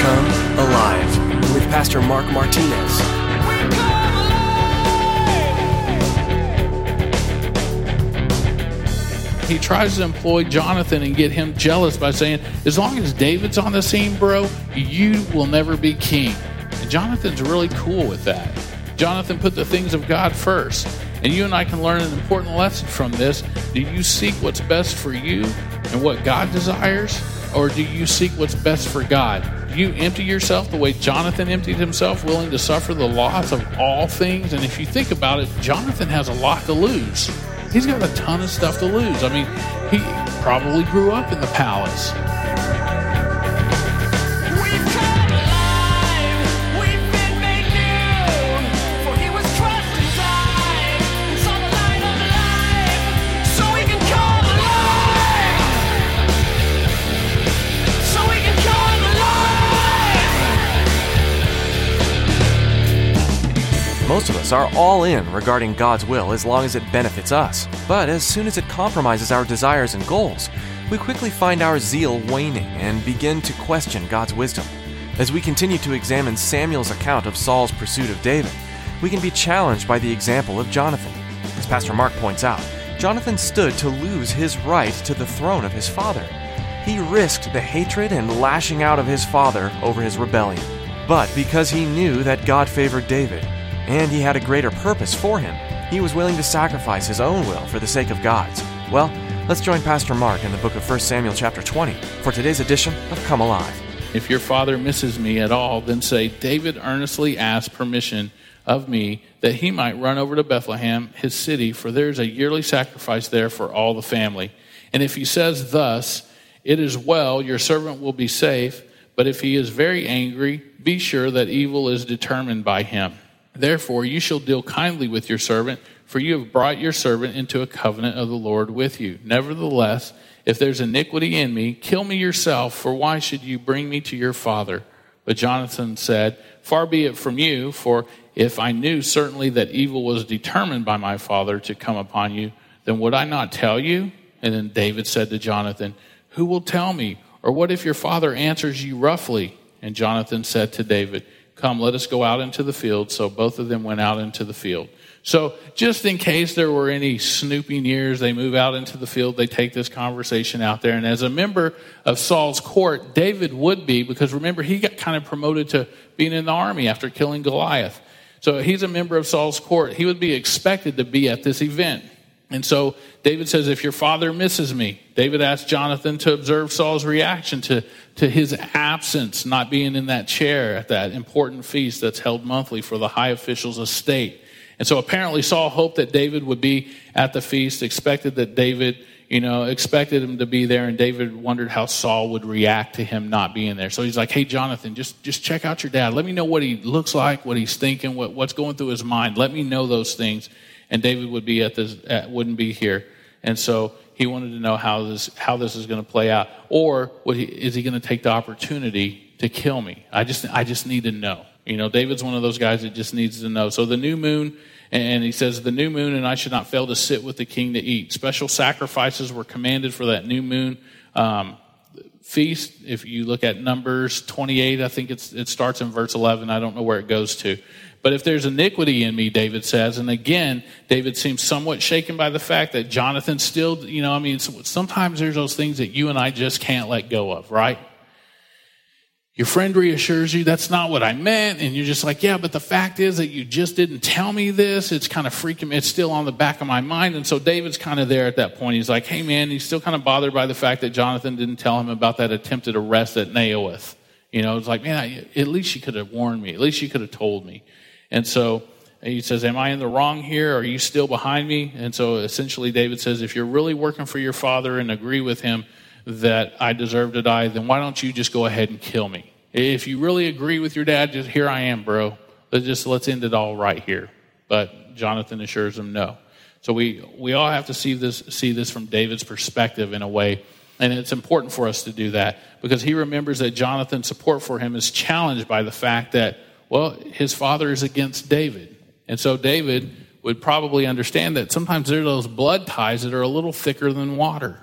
Come Alive with Pastor Mark Martinez. He tries to employ Jonathan and get him jealous by saying, as long as David's on the scene, bro, you will never be king. And Jonathan's really cool with that. Jonathan put the things of God first. And you and I can learn an important lesson from this. Do you seek what's best for you and what God desires? Or do you seek what's best for God? Do you empty yourself the way Jonathan emptied himself, willing to suffer the loss of all things? And if you think about it, Jonathan has a lot to lose. He's got a ton of stuff to lose. I mean, he probably grew up in the palace. Most of us are all in regarding God's will as long as it benefits us. But as soon as it compromises our desires and goals, we quickly find our zeal waning and begin to question God's wisdom. As we continue to examine Samuel's account of Saul's pursuit of David, we can be challenged by the example of Jonathan. As Pastor Mark points out, Jonathan stood to lose his right to the throne of his father. He risked the hatred and lashing out of his father over his rebellion. But because he knew that God favored David, and he had a greater purpose for him. He was willing to sacrifice his own will for the sake of God's. Well, let's join Pastor Mark in the book of 1 Samuel chapter 20 for today's edition of Come Alive. If your father misses me at all, then say, David earnestly asked permission of me that he might run over to Bethlehem, his city, for there is a yearly sacrifice there for all the family. And if he says thus, It is well, your servant will be safe, but if he is very angry, be sure that evil is determined by him. Therefore, you shall deal kindly with your servant, for you have brought your servant into a covenant of the Lord with you. Nevertheless, if there's iniquity in me, kill me yourself, for why should you bring me to your father? But Jonathan said, Far be it from you, for if I knew certainly that evil was determined by my father to come upon you, then would I not tell you? And then David said to Jonathan, Who will tell me? Or what if your father answers you roughly? And Jonathan said to David, Come, let us go out into the field. So both of them went out into the field. So, just in case there were any snooping ears, they move out into the field, they take this conversation out there. And as a member of Saul's court, David would be, because remember, he got kind of promoted to being in the army after killing Goliath. So, he's a member of Saul's court. He would be expected to be at this event. And so David says, If your father misses me, David asked Jonathan to observe Saul's reaction to, to his absence, not being in that chair at that important feast that's held monthly for the high official's estate. And so apparently Saul hoped that David would be at the feast, expected that David, you know, expected him to be there, and David wondered how Saul would react to him not being there. So he's like, Hey, Jonathan, just, just check out your dad. Let me know what he looks like, what he's thinking, what, what's going through his mind. Let me know those things and David would be at this at, wouldn't be here, and so he wanted to know how this how this is going to play out, or he, is he going to take the opportunity to kill me? I just I just need to know. You know, David's one of those guys that just needs to know. So the new moon, and he says, the new moon, and I should not fail to sit with the king to eat. Special sacrifices were commanded for that new moon. Um, feast. If you look at Numbers 28, I think it starts in verse 11. I don't know where it goes to. But if there's iniquity in me, David says, and again, David seems somewhat shaken by the fact that Jonathan still, you know, I mean, sometimes there's those things that you and I just can't let go of, right? Your friend reassures you that's not what I meant, and you're just like, yeah, but the fact is that you just didn't tell me this. It's kind of freaking me. It's still on the back of my mind. And so David's kind of there at that point. He's like, hey, man, he's still kind of bothered by the fact that Jonathan didn't tell him about that attempted arrest at Naioth. You know, it's like, man, at least you could have warned me. At least you could have told me. And so he says, Am I in the wrong here? Are you still behind me? And so essentially, David says, If you're really working for your father and agree with him that I deserve to die, then why don't you just go ahead and kill me? If you really agree with your dad, just here I am, bro. Let's just let's end it all right here. But Jonathan assures him no. So we we all have to see this see this from David's perspective in a way. And it's important for us to do that because he remembers that Jonathan's support for him is challenged by the fact that well, his father is against David. And so David would probably understand that sometimes there are those blood ties that are a little thicker than water.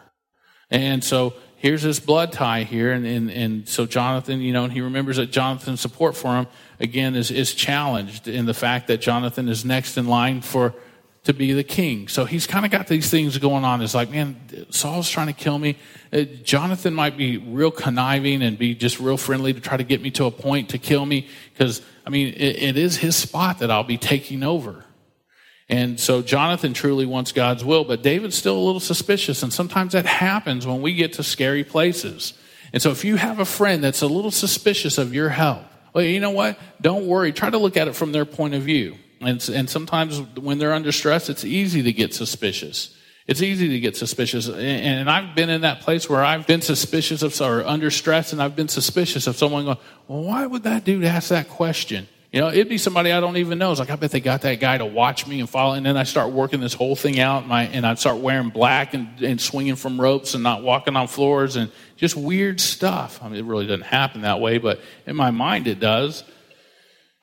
And so here's this blood tie here. And, and, and so Jonathan, you know, and he remembers that Jonathan's support for him, again, is, is challenged in the fact that Jonathan is next in line for to be the king. So he's kind of got these things going on. It's like, man, Saul's trying to kill me. Uh, Jonathan might be real conniving and be just real friendly to try to get me to a point to kill me because, I mean, it, it is his spot that I'll be taking over. And so Jonathan truly wants God's will, but David's still a little suspicious. And sometimes that happens when we get to scary places. And so if you have a friend that's a little suspicious of your help, well, you know what? Don't worry. Try to look at it from their point of view. And, and sometimes when they're under stress, it's easy to get suspicious. It's easy to get suspicious. And, I've been in that place where I've been suspicious of, or under stress, and I've been suspicious of someone going, well, why would that dude ask that question? You know, it'd be somebody I don't even know. It's like, I bet they got that guy to watch me and follow. And then I start working this whole thing out, and, my, and I start wearing black and, and swinging from ropes and not walking on floors and just weird stuff. I mean, it really doesn't happen that way, but in my mind it does.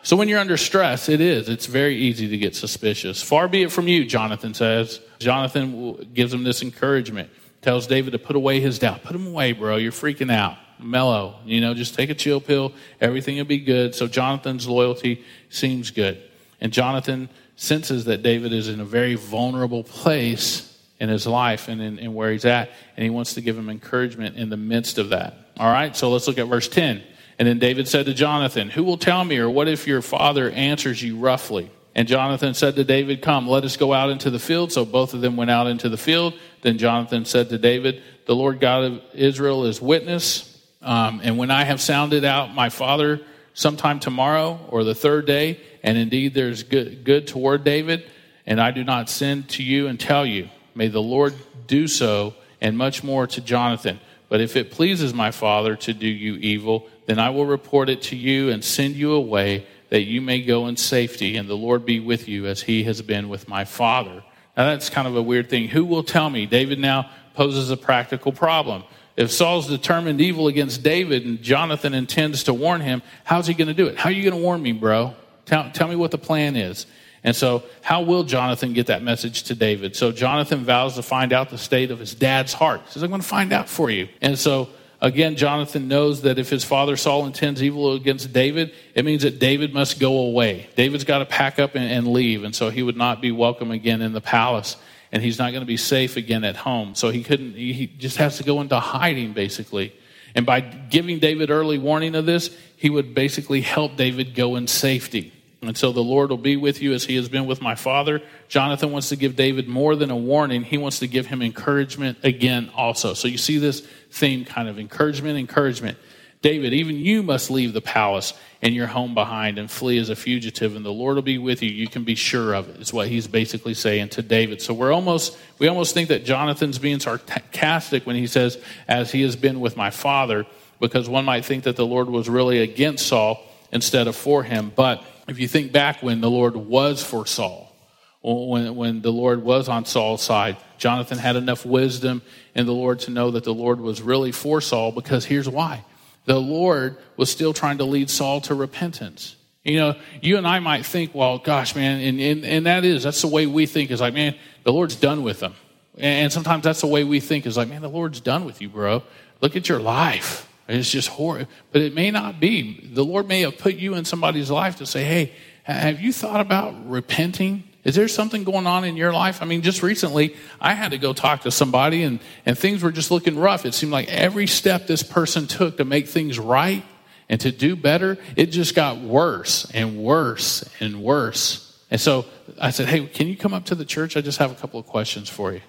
So when you're under stress, it is. It's very easy to get suspicious. Far be it from you, Jonathan says. Jonathan gives him this encouragement, tells David to put away his doubt. Put him away, bro. You're freaking out mellow. You know, just take a chill pill. Everything will be good. So Jonathan's loyalty seems good. And Jonathan senses that David is in a very vulnerable place in his life and in, in where he's at. And he wants to give him encouragement in the midst of that. All right, so let's look at verse 10. And then David said to Jonathan, Who will tell me, or what if your father answers you roughly? And Jonathan said to David, Come, let us go out into the field. So both of them went out into the field. Then Jonathan said to David, The Lord God of Israel is witness um, and when I have sounded out my father sometime tomorrow or the third day, and indeed there's good, good toward David, and I do not send to you and tell you, may the Lord do so, and much more to Jonathan. But if it pleases my father to do you evil, then I will report it to you and send you away that you may go in safety, and the Lord be with you as he has been with my father. Now that's kind of a weird thing. Who will tell me? David now poses a practical problem. If Saul's determined evil against David and Jonathan intends to warn him, how's he going to do it? How are you going to warn me, bro? Tell, tell me what the plan is. And so, how will Jonathan get that message to David? So, Jonathan vows to find out the state of his dad's heart. He says, I'm going to find out for you. And so, again, Jonathan knows that if his father Saul intends evil against David, it means that David must go away. David's got to pack up and, and leave. And so, he would not be welcome again in the palace and he's not going to be safe again at home. So he couldn't, he just has to go into hiding basically. And by giving David early warning of this, he would basically help David go in safety. And so the Lord will be with you as he has been with my father. Jonathan wants to give David more than a warning. He wants to give him encouragement again also. So you see this theme kind of encouragement, encouragement. David, even you must leave the palace and your home behind and flee as a fugitive, and the Lord will be with you. You can be sure of it, is what he's basically saying to David. So we're almost, we almost think that Jonathan's being sarcastic when he says, as he has been with my father, because one might think that the Lord was really against Saul instead of for him. But if you think back when the Lord was for Saul, when, when the Lord was on Saul's side, Jonathan had enough wisdom in the Lord to know that the Lord was really for Saul because here's why the Lord was still trying to lead Saul to repentance. You know, you and I might think, well, gosh, man, and, and, and that is, that's the way we think is like, man, the Lord's done with them. And sometimes that's the way we think is like, man, the Lord's done with you, bro. Look at your life. It's just horrible. But it may not be. The Lord may have put you in somebody's life to say, hey, have you thought about repenting? Is there something going on in your life? I mean, just recently, I had to go talk to somebody and, and things were just looking rough. It seemed like every step this person took to make things right and to do better, it just got worse and worse and worse. And so I said, Hey, can you come up to the church? I just have a couple of questions for you.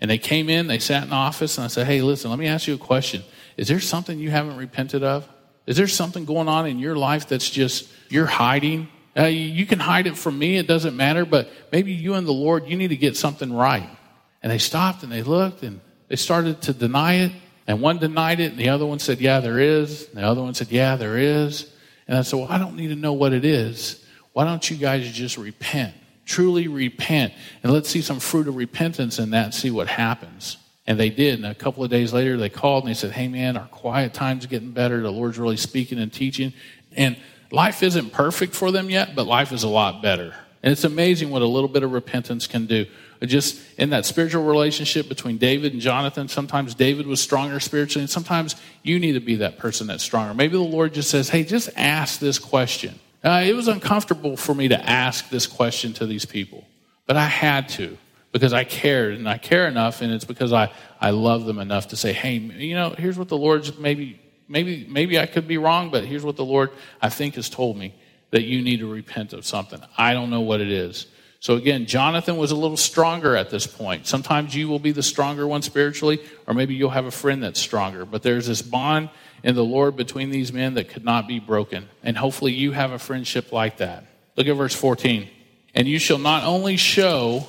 And they came in, they sat in the office, and I said, Hey, listen, let me ask you a question. Is there something you haven't repented of? Is there something going on in your life that's just you're hiding uh, you can hide it from me, it doesn't matter, but maybe you and the Lord, you need to get something right. And they stopped and they looked and they started to deny it. And one denied it, and the other one said, Yeah, there is. And the other one said, Yeah, there is. And I said, Well, I don't need to know what it is. Why don't you guys just repent? Truly repent. And let's see some fruit of repentance in that and see what happens. And they did. And a couple of days later, they called and they said, Hey, man, our quiet time's getting better. The Lord's really speaking and teaching. And life isn't perfect for them yet, but life is a lot better. And it's amazing what a little bit of repentance can do. just in that spiritual relationship between David and Jonathan, sometimes David was stronger spiritually, and sometimes you need to be that person that's stronger. Maybe the Lord just says, hey, just ask this question. Uh, it was uncomfortable for me to ask this question to these people, but I had to because I cared and I care enough, and it's because I, I love them enough to say, hey, you know, here's what the Lord's maybe, maybe, maybe I could be wrong, but here's what the Lord I think has told me that you need to repent of something. I don't know what it is. So again, Jonathan was a little stronger at this point. Sometimes you will be the stronger one spiritually, or maybe you'll have a friend that's stronger. But there's this bond in the Lord between these men that could not be broken. And hopefully you have a friendship like that. Look at verse 14. And you shall not only show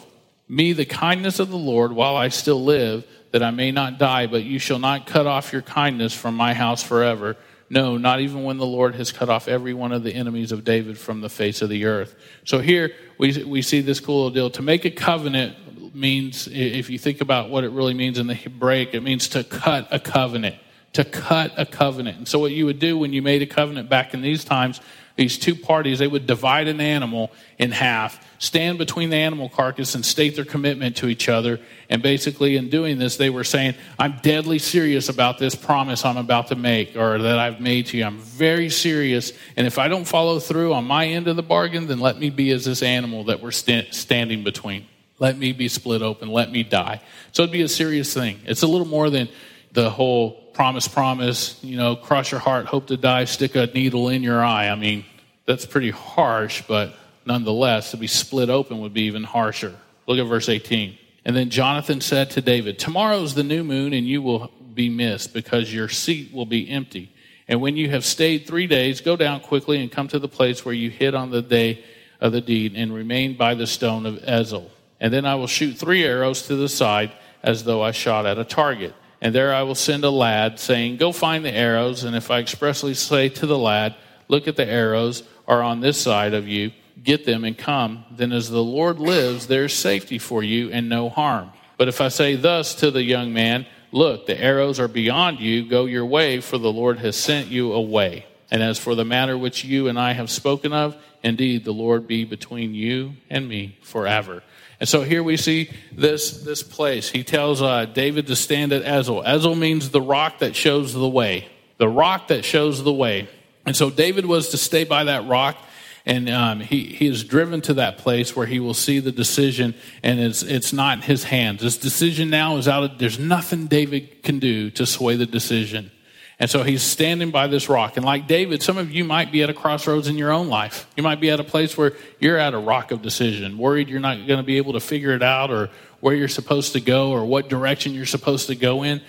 me the kindness of the Lord while I still live, that I may not die, but you shall not cut off your kindness from my house forever. No, not even when the Lord has cut off every one of the enemies of David from the face of the earth. So here we, we see this cool little deal. To make a covenant means, if you think about what it really means in the Hebraic, it means to cut a covenant. To cut a covenant. And so what you would do when you made a covenant back in these times these two parties, they would divide an animal in half, stand between the animal carcass and state their commitment to each other. And basically, in doing this, they were saying, I'm deadly serious about this promise I'm about to make or that I've made to you. I'm very serious. And if I don't follow through on my end of the bargain, then let me be as this animal that we're st- standing between. Let me be split open. Let me die. So it'd be a serious thing. It's a little more than the whole promise, promise, you know, cross your heart, hope to die, stick a needle in your eye. I mean, that's pretty harsh, but nonetheless, to be split open would be even harsher. Look at verse 18. And then Jonathan said to David, Tomorrow is the new moon, and you will be missed, because your seat will be empty. And when you have stayed three days, go down quickly and come to the place where you hid on the day of the deed, and remain by the stone of Ezel. And then I will shoot three arrows to the side, as though I shot at a target. And there I will send a lad, saying, Go find the arrows. And if I expressly say to the lad, Look at the arrows are on this side of you, get them and come, then as the Lord lives, there is safety for you and no harm. But if I say thus to the young man, Look, the arrows are beyond you, go your way, for the Lord has sent you away. And as for the matter which you and I have spoken of, indeed the Lord be between you and me forever. And so here we see this, this place. He tells uh, David to stand at Ezel. Ezel means the rock that shows the way. The rock that shows the way. And so David was to stay by that rock, and um, he, he is driven to that place where he will see the decision, and it's, it's not in his hands. This decision now is out of, there's nothing David can do to sway the decision. And so he's standing by this rock. And like David, some of you might be at a crossroads in your own life. You might be at a place where you're at a rock of decision, worried you're not going to be able to figure it out or where you're supposed to go or what direction you're supposed to go in.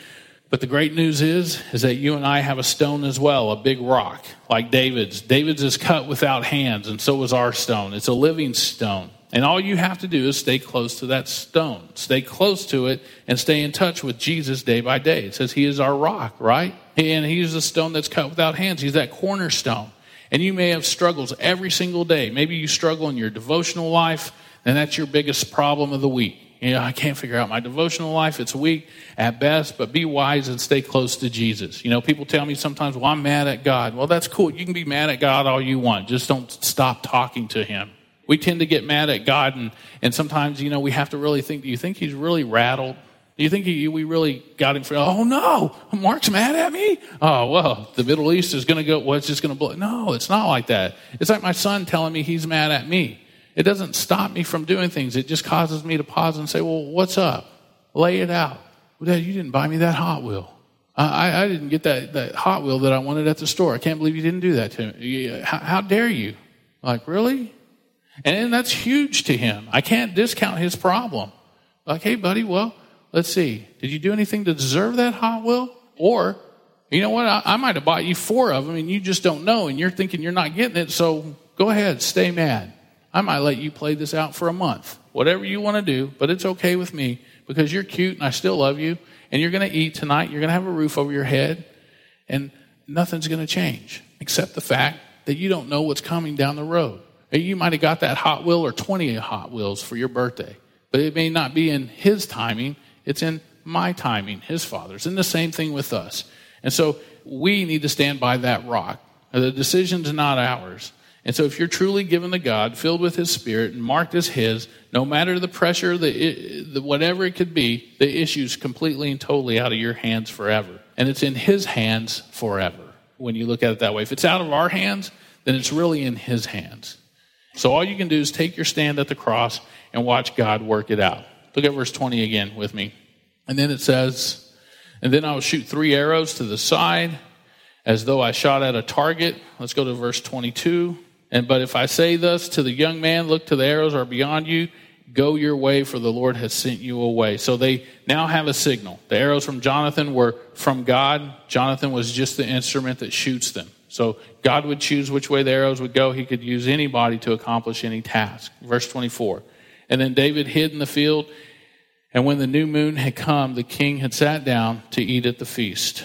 But the great news is, is that you and I have a stone as well, a big rock, like David's. David's is cut without hands, and so is our stone. It's a living stone. And all you have to do is stay close to that stone. Stay close to it and stay in touch with Jesus day by day. It says he is our rock, right? And he's the stone that's cut without hands. He's that cornerstone. And you may have struggles every single day. Maybe you struggle in your devotional life, and that's your biggest problem of the week. You know, I can't figure out my devotional life. It's weak at best, but be wise and stay close to Jesus. You know, people tell me sometimes, well, I'm mad at God. Well, that's cool. You can be mad at God all you want. Just don't stop talking to him we tend to get mad at God, and, and sometimes, you know, we have to really think do you think he's really rattled? Do you think he, we really got him for, oh no, Mark's mad at me? Oh, well, the Middle East is going to go, well, just going to blow. No, it's not like that. It's like my son telling me he's mad at me. It doesn't stop me from doing things. It just causes me to pause and say, well, what's up? Lay it out. Dad, you didn't buy me that Hot Wheel. I, I didn't get that, that Hot Wheel that I wanted at the store. I can't believe you didn't do that to me. How, how dare you? Like, really? And that's huge to him. I can't discount his problem. Like, hey, buddy, well, let's see. Did you do anything to deserve that Hot Wheel? Or, you know what? I, I might have bought you four of them and you just don't know and you're thinking you're not getting it. So go ahead, stay mad. I might let you play this out for a month. Whatever you want to do, but it's okay with me because you're cute and I still love you and you're going to eat tonight. You're going to have a roof over your head and nothing's going to change except the fact that you don't know what's coming down the road. You might have got that Hot Wheel or 20 Hot Wheels for your birthday, but it may not be in His timing, it's in my timing, His Father's. And the same thing with us. And so we need to stand by that rock. Uh, the decision's not ours. And so, if you're truly given to God, filled with His Spirit, and marked as His, no matter the pressure, the, the, whatever it could be, the issue's completely and totally out of your hands forever. And it's in His hands forever when you look at it that way. If it's out of our hands, then it's really in His hands. So, all you can do is take your stand at the cross and watch God work it out. Look at verse 20 again with me. And then it says, And then I will shoot three arrows to the side as though I shot at a target. Let's go to verse 22. And but if I say thus to the young man, look to the arrows are beyond you, go your way, for the Lord has sent you away. So they now have a signal. The arrows from Jonathan were from God. Jonathan was just the instrument that shoots them. So God would choose which way the arrows would go. He could use anybody to accomplish any task. Verse 24. And then David hid in the field. And when the new moon had come, the king had sat down to eat at the feast.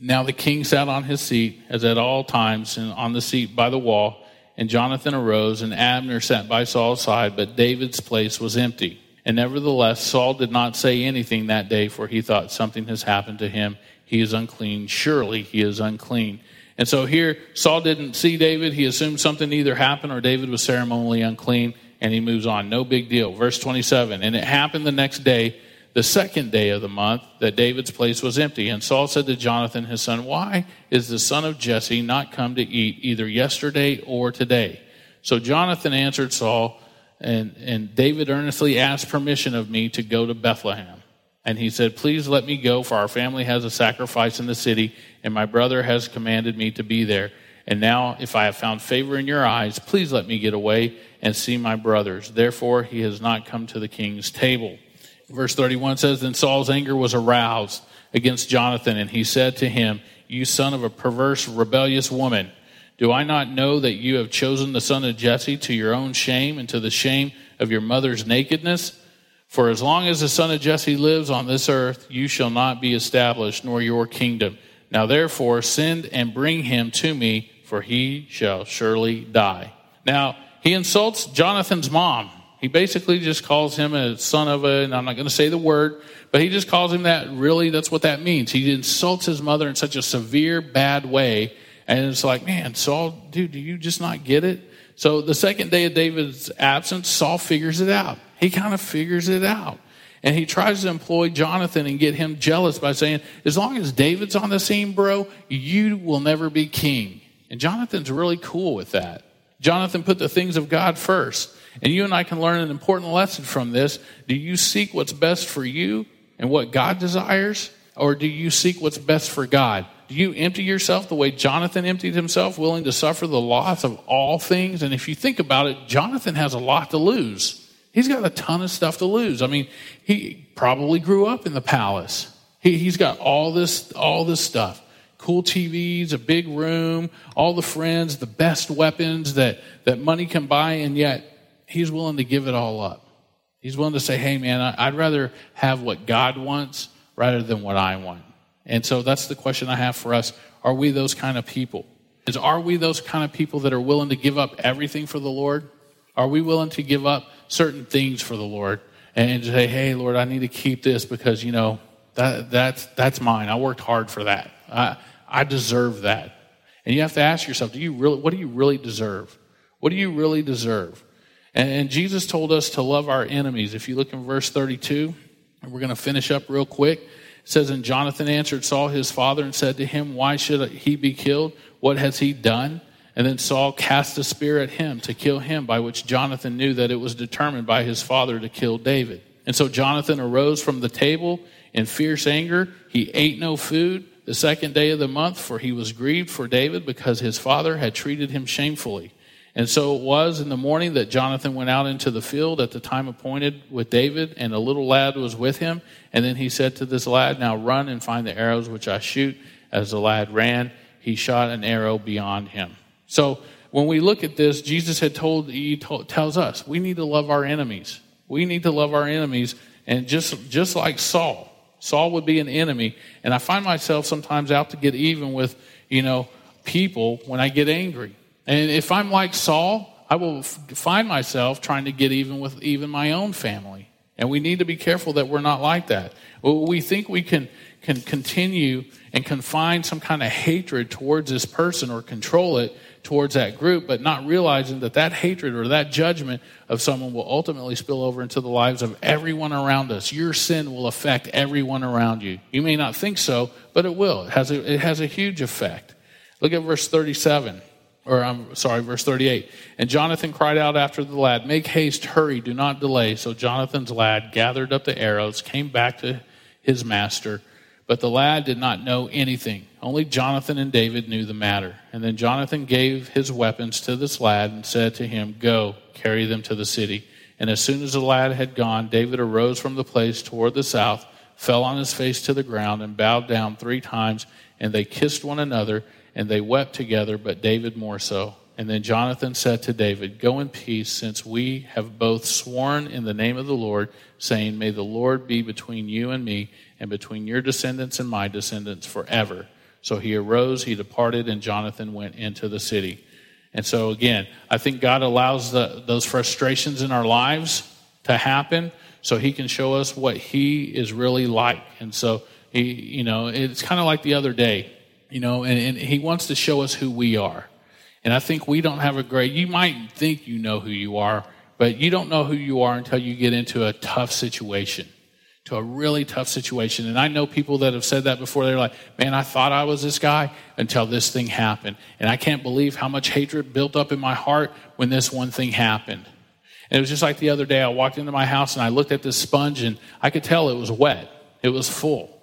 Now the king sat on his seat, as at all times, and on the seat by the wall. And Jonathan arose, and Abner sat by Saul's side, but David's place was empty. And nevertheless, Saul did not say anything that day, for he thought something has happened to him. He is unclean. Surely he is unclean. And so here, Saul didn't see David. He assumed something either happened or David was ceremonially unclean, and he moves on. No big deal. Verse 27 And it happened the next day the second day of the month that David's place was empty. And Saul said to Jonathan, his son, Why is the son of Jesse not come to eat either yesterday or today? So Jonathan answered Saul, and, and David earnestly asked permission of me to go to Bethlehem. And he said, Please let me go, for our family has a sacrifice in the city, and my brother has commanded me to be there. And now, if I have found favor in your eyes, please let me get away and see my brothers. Therefore, he has not come to the king's table. Verse 31 says, Then Saul's anger was aroused against Jonathan, and he said to him, You son of a perverse, rebellious woman, do I not know that you have chosen the son of Jesse to your own shame and to the shame of your mother's nakedness? For as long as the son of Jesse lives on this earth, you shall not be established, nor your kingdom. Now therefore, send and bring him to me, for he shall surely die. Now, he insults Jonathan's mom. He basically just calls him a son of a, and I'm not going to say the word, but he just calls him that. Really, that's what that means. He insults his mother in such a severe, bad way. And it's like, man, Saul, dude, do you just not get it? So the second day of David's absence, Saul figures it out. He kind of figures it out. And he tries to employ Jonathan and get him jealous by saying, as long as David's on the scene, bro, you will never be king. And Jonathan's really cool with that. Jonathan put the things of God first. And you and I can learn an important lesson from this. Do you seek what's best for you and what God desires? Or do you seek what's best for God? Do you empty yourself the way Jonathan emptied himself, willing to suffer the loss of all things? And if you think about it, Jonathan has a lot to lose. He's got a ton of stuff to lose. I mean, he probably grew up in the palace. He, has got all this, all this stuff. Cool TVs, a big room, all the friends, the best weapons that, that money can buy, and yet he's willing to give it all up. He's willing to say, hey, man, I'd rather have what God wants rather than what I want. And so that's the question I have for us. Are we those kind of people? Is are we those kind of people that are willing to give up everything for the Lord? Are we willing to give up certain things for the Lord and say, hey, Lord, I need to keep this because, you know, that, that's, that's mine. I worked hard for that. I, I deserve that. And you have to ask yourself, do you really, what do you really deserve? What do you really deserve? And, and Jesus told us to love our enemies. If you look in verse 32, and we're going to finish up real quick. It says, And Jonathan answered Saul his father and said to him, Why should he be killed? What has he done? And then Saul cast a spear at him to kill him, by which Jonathan knew that it was determined by his father to kill David. And so Jonathan arose from the table in fierce anger. He ate no food the second day of the month, for he was grieved for David because his father had treated him shamefully. And so it was in the morning that Jonathan went out into the field at the time appointed with David, and a little lad was with him. And then he said to this lad, Now run and find the arrows which I shoot. As the lad ran, he shot an arrow beyond him. So when we look at this, Jesus had told, he told, tells us we need to love our enemies. We need to love our enemies. And just, just like Saul, Saul would be an enemy. And I find myself sometimes out to get even with, you know, people when I get angry. And if I'm like Saul, I will find myself trying to get even with even my own family. And we need to be careful that we're not like that. We think we can can continue and can find some kind of hatred towards this person or control it towards that group, but not realizing that that hatred or that judgment of someone will ultimately spill over into the lives of everyone around us. Your sin will affect everyone around you. You may not think so, but it will. It has a, it has a huge effect. Look at verse 37 or I'm sorry, verse 38. And Jonathan cried out after the lad, Make haste, hurry, do not delay. So Jonathan's lad gathered up the arrows, came back to his master, but the lad did not know anything. Only Jonathan and David knew the matter. And then Jonathan gave his weapons to this lad and said to him, Go, carry them to the city. And as soon as the lad had gone, David arose from the place toward the south, fell on his face to the ground, and bowed down three times, and they kissed one another and they wept together, but David more so. And then Jonathan said to David, Go in peace, since we have both sworn in the name of the Lord, saying, May the Lord be between you and me, and between your descendants and my descendants forever. So he arose, he departed, and Jonathan went into the city. And so, again, I think God allows the, those frustrations in our lives to happen so he can show us what he is really like. And so, he, you know, it's kind of like the other day you know, and, and he wants to show us who we are. And I think we don't have a great, you might think you know who you are, but you don't know who you are until you get into a tough situation, to a really tough situation. And I know people that have said that before. They're like, man, I thought I was this guy until this thing happened. And I can't believe how much hatred built up in my heart when this one thing happened. And it was just like the other day, I walked into my house and I looked at this sponge and I could tell it was wet. It was full.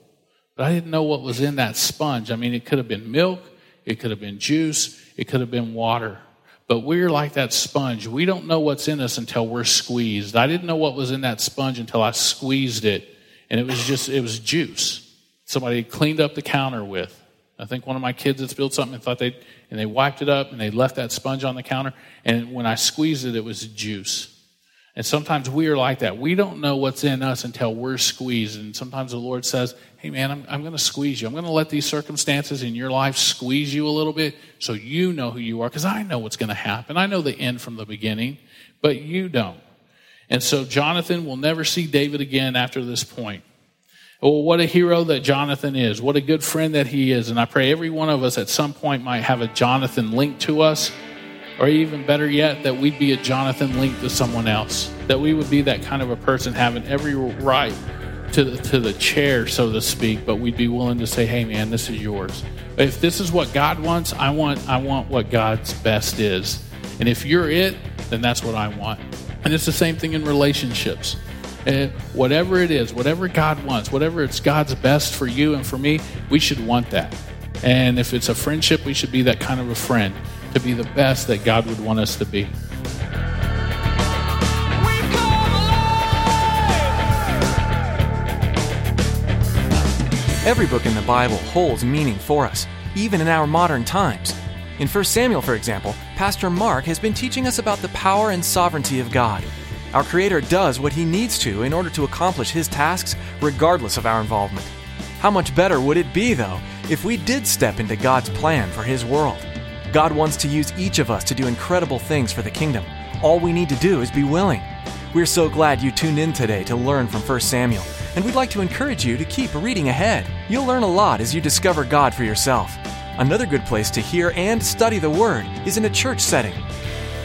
But I didn't know what was in that sponge. I mean, it could have been milk, it could have been juice, it could have been water. But we're like that sponge. We don't know what's in us until we're squeezed. I didn't know what was in that sponge until I squeezed it, and it was just, it was juice. Somebody cleaned up the counter with. I think one of my kids had spilled something and thought they, and they wiped it up and they left that sponge on the counter, and when I squeezed it, it was juice. And sometimes we are like that. We don't know what's in us until we're squeezed. And sometimes the Lord says, Hey, man, I'm, I'm going to squeeze you. I'm going to let these circumstances in your life squeeze you a little bit so you know who you are. Because I know what's going to happen. I know the end from the beginning, but you don't. And so Jonathan will never see David again after this point. Well, what a hero that Jonathan is. What a good friend that he is. And I pray every one of us at some point might have a Jonathan linked to us or even better yet, that we'd be a Jonathan linked to someone else. That we would be that kind of a person having every right to the, to the chair, so to speak, but we'd be willing to say, hey, man, this is yours. If this is what God wants, I want, I want what God's best is. And if you're it, then that's what I want. And it's the same thing in relationships. And whatever it is, whatever God wants, whatever it's God's best for you and for me, we should want that. And if it's a friendship, we should be that kind of a friend to be the best that God would want us to be. Every book in the Bible holds meaning for us, even in our modern times. In 1 Samuel, for example, Pastor Mark has been teaching us about the power and sovereignty of God. Our Creator does what He needs to in order to accomplish His tasks, regardless of our involvement. How much better would it be, though, if we did step into God's plan for His world? God wants to use each of us to do incredible things for the kingdom. All we need to do is be willing. We're so glad you tuned in today to learn from 1 Samuel, and we'd like to encourage you to keep reading ahead. You'll learn a lot as you discover God for yourself. Another good place to hear and study the Word is in a church setting.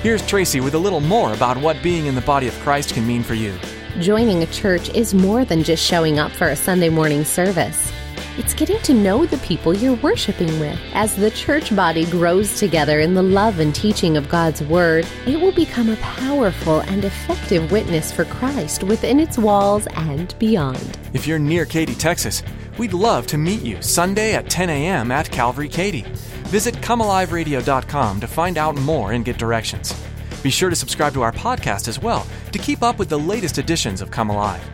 Here's Tracy with a little more about what being in the body of Christ can mean for you. Joining a church is more than just showing up for a Sunday morning service. It's getting to know the people you're worshiping with. As the church body grows together in the love and teaching of God's Word, it will become a powerful and effective witness for Christ within its walls and beyond. If you're near Katy, Texas, we'd love to meet you Sunday at 10 a.m. at Calvary Katy. Visit comealiveradio.com to find out more and get directions. Be sure to subscribe to our podcast as well to keep up with the latest editions of Come Alive.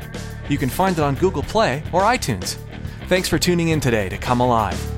You can find it on Google Play or iTunes. Thanks for tuning in today to Come Alive.